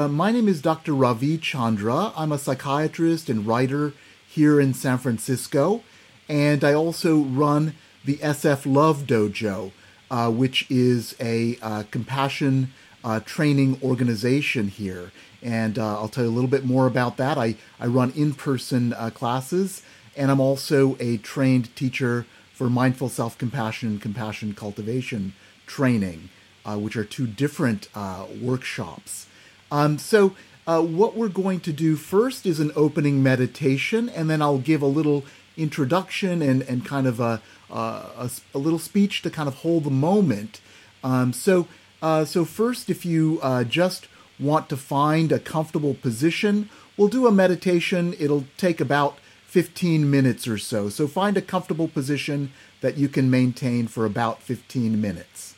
Uh, my name is Dr. Ravi Chandra. I'm a psychiatrist and writer here in San Francisco, and I also run the SF Love Dojo, uh, which is a uh, compassion uh, training organization here. And uh, I'll tell you a little bit more about that. I, I run in person classes, and I'm also a trained teacher for mindful self compassion and compassion cultivation training, which are two different workshops. Um, so, uh, what we're going to do first is an opening meditation, and then I'll give a little introduction and, and kind of a, a, a little speech to kind of hold the moment. Um, so, uh, so first, if you uh, just want to find a comfortable position, we'll do a meditation. It'll take about 15 minutes or so. So, find a comfortable position that you can maintain for about 15 minutes.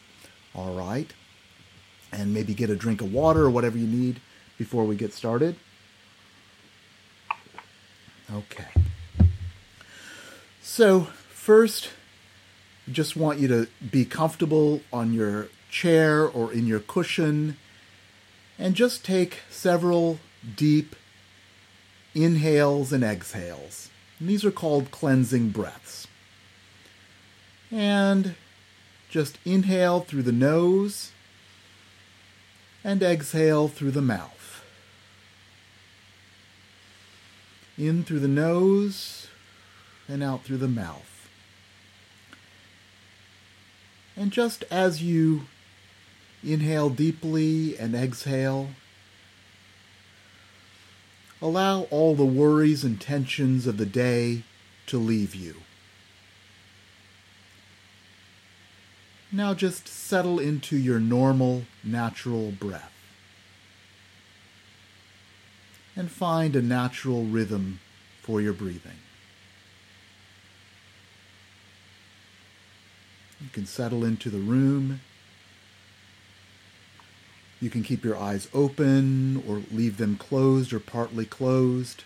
All right and maybe get a drink of water or whatever you need before we get started. Okay. So, first, just want you to be comfortable on your chair or in your cushion and just take several deep inhales and exhales. And these are called cleansing breaths. And just inhale through the nose and exhale through the mouth. In through the nose and out through the mouth. And just as you inhale deeply and exhale, allow all the worries and tensions of the day to leave you. Now just settle into your normal, natural breath. And find a natural rhythm for your breathing. You can settle into the room. You can keep your eyes open or leave them closed or partly closed.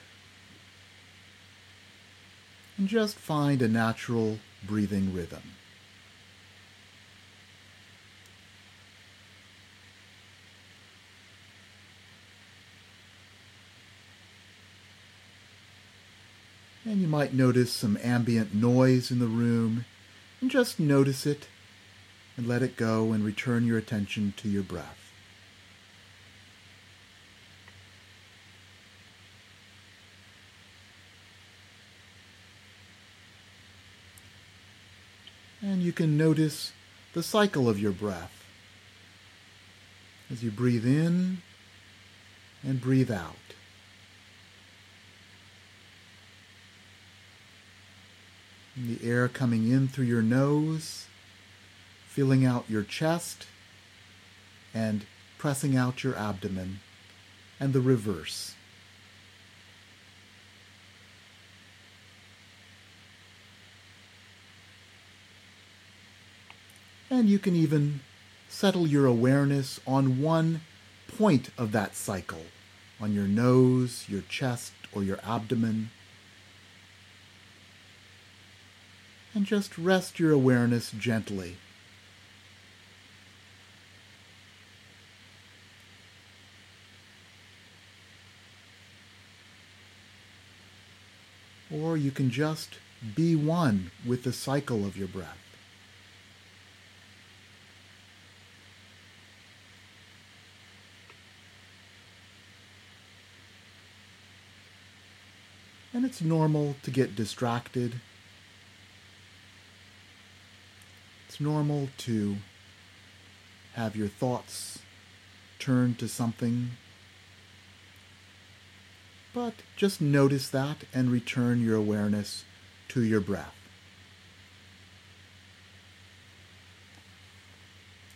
And just find a natural breathing rhythm. And you might notice some ambient noise in the room, and just notice it and let it go and return your attention to your breath. And you can notice the cycle of your breath as you breathe in and breathe out. And the air coming in through your nose, filling out your chest, and pressing out your abdomen, and the reverse. And you can even settle your awareness on one point of that cycle, on your nose, your chest, or your abdomen. And just rest your awareness gently. Or you can just be one with the cycle of your breath. And it's normal to get distracted it's normal to have your thoughts turn to something. But just notice that and return your awareness to your breath.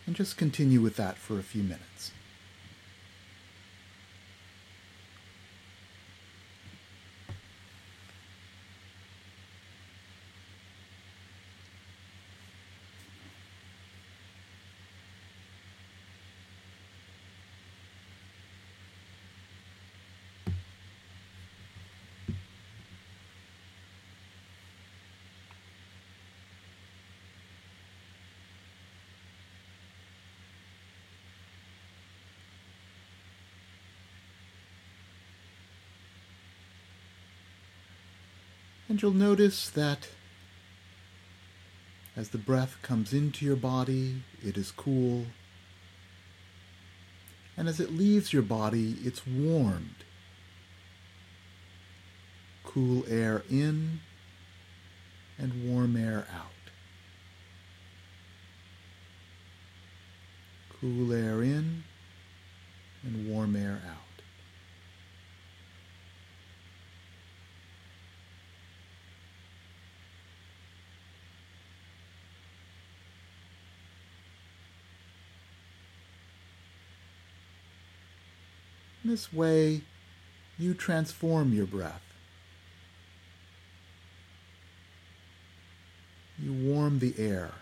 And just continue with that for a few minutes. And you'll notice that as the breath comes into your body, it is cool. And as it leaves your body, it's warmed. Cool air in and warm air out. Cool air in and warm air out. This way, you transform your breath. You warm the air.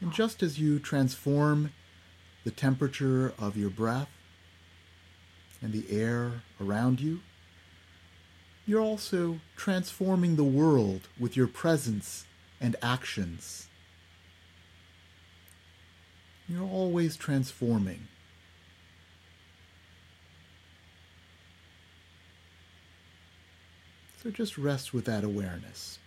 And just as you transform the temperature of your breath and the air around you, you're also transforming the world with your presence and actions. You're always transforming. So just rest with that awareness.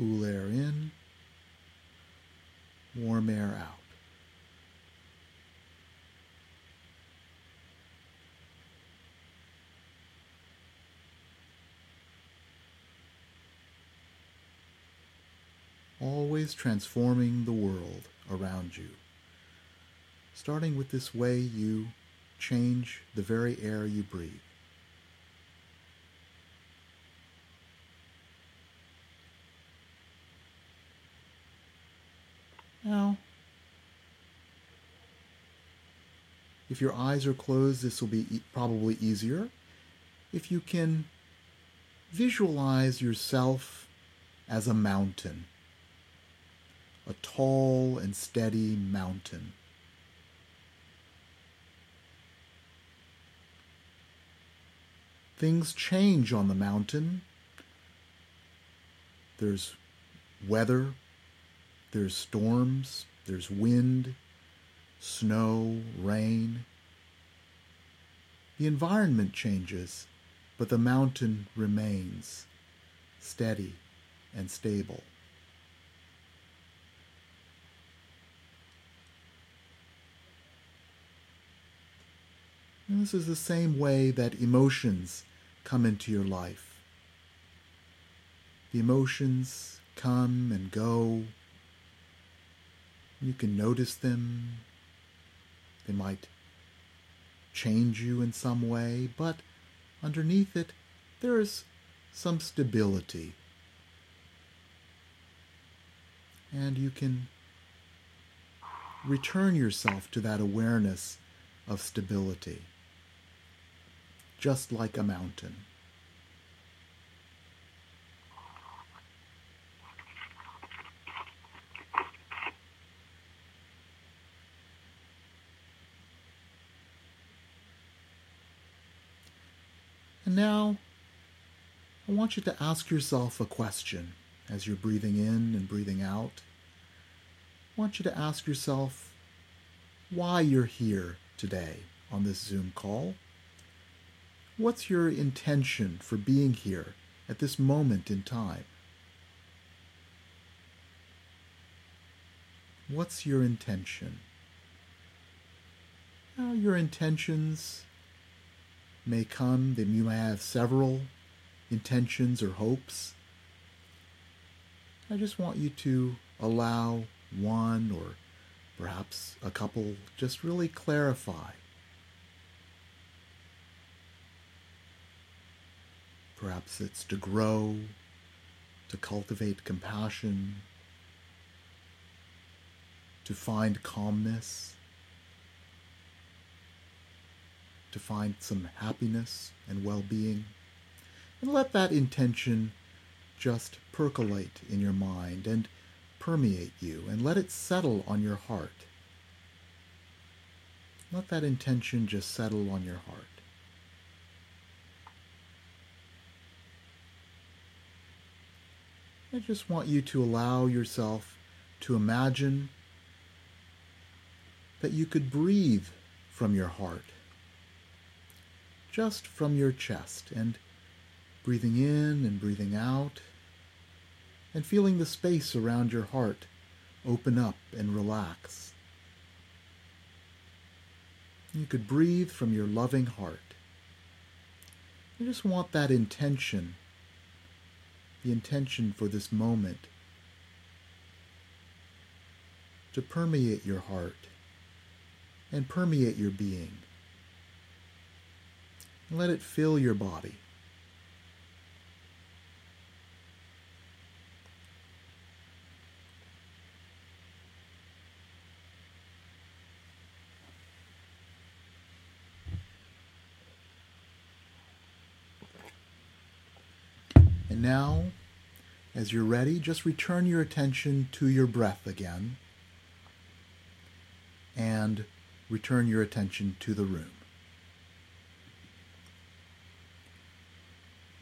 Cool air in, warm air out. Always transforming the world around you. Starting with this way, you change the very air you breathe. Now, if your eyes are closed, this will be e- probably easier. If you can visualize yourself as a mountain, a tall and steady mountain. Things change on the mountain. There's weather, there's storms, there's wind, snow, rain. The environment changes, but the mountain remains steady and stable. And this is the same way that emotions come into your life. The emotions come and go you can notice them. They might change you in some way, but underneath it, there is some stability. And you can return yourself to that awareness of stability, just like a mountain. And now, I want you to ask yourself a question as you're breathing in and breathing out. I want you to ask yourself why you're here today on this Zoom call. What's your intention for being here at this moment in time? What's your intention? Now, your intentions may come, that you may have several intentions or hopes. I just want you to allow one or perhaps a couple just really clarify. Perhaps it's to grow, to cultivate compassion, to find calmness to find some happiness and well being. And let that intention just percolate in your mind and permeate you and let it settle on your heart. Let that intention just settle on your heart. I just want you to allow yourself to imagine that you could breathe from your heart, just from your chest, and breathing in and breathing out, and feeling the space around your heart open up and relax. You could breathe from your loving heart. You just want that intention the intention for this moment to permeate your heart and permeate your being. Let it fill your body. And now, as you're ready, just return your attention to your breath again and return your attention to the room.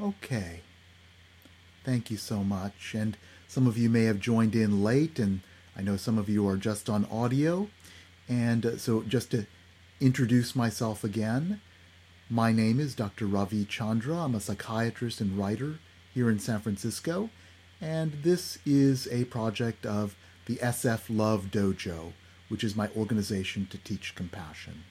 Okay. Thank you so much. And some of you may have joined in late, and I know some of you are just on audio. And uh, so, just to introduce myself again, my name is Dr. Ravi Chandra. I'm a psychiatrist and writer here in San Francisco, and this is a project of the SF Love Dojo, which is my organization to teach compassion.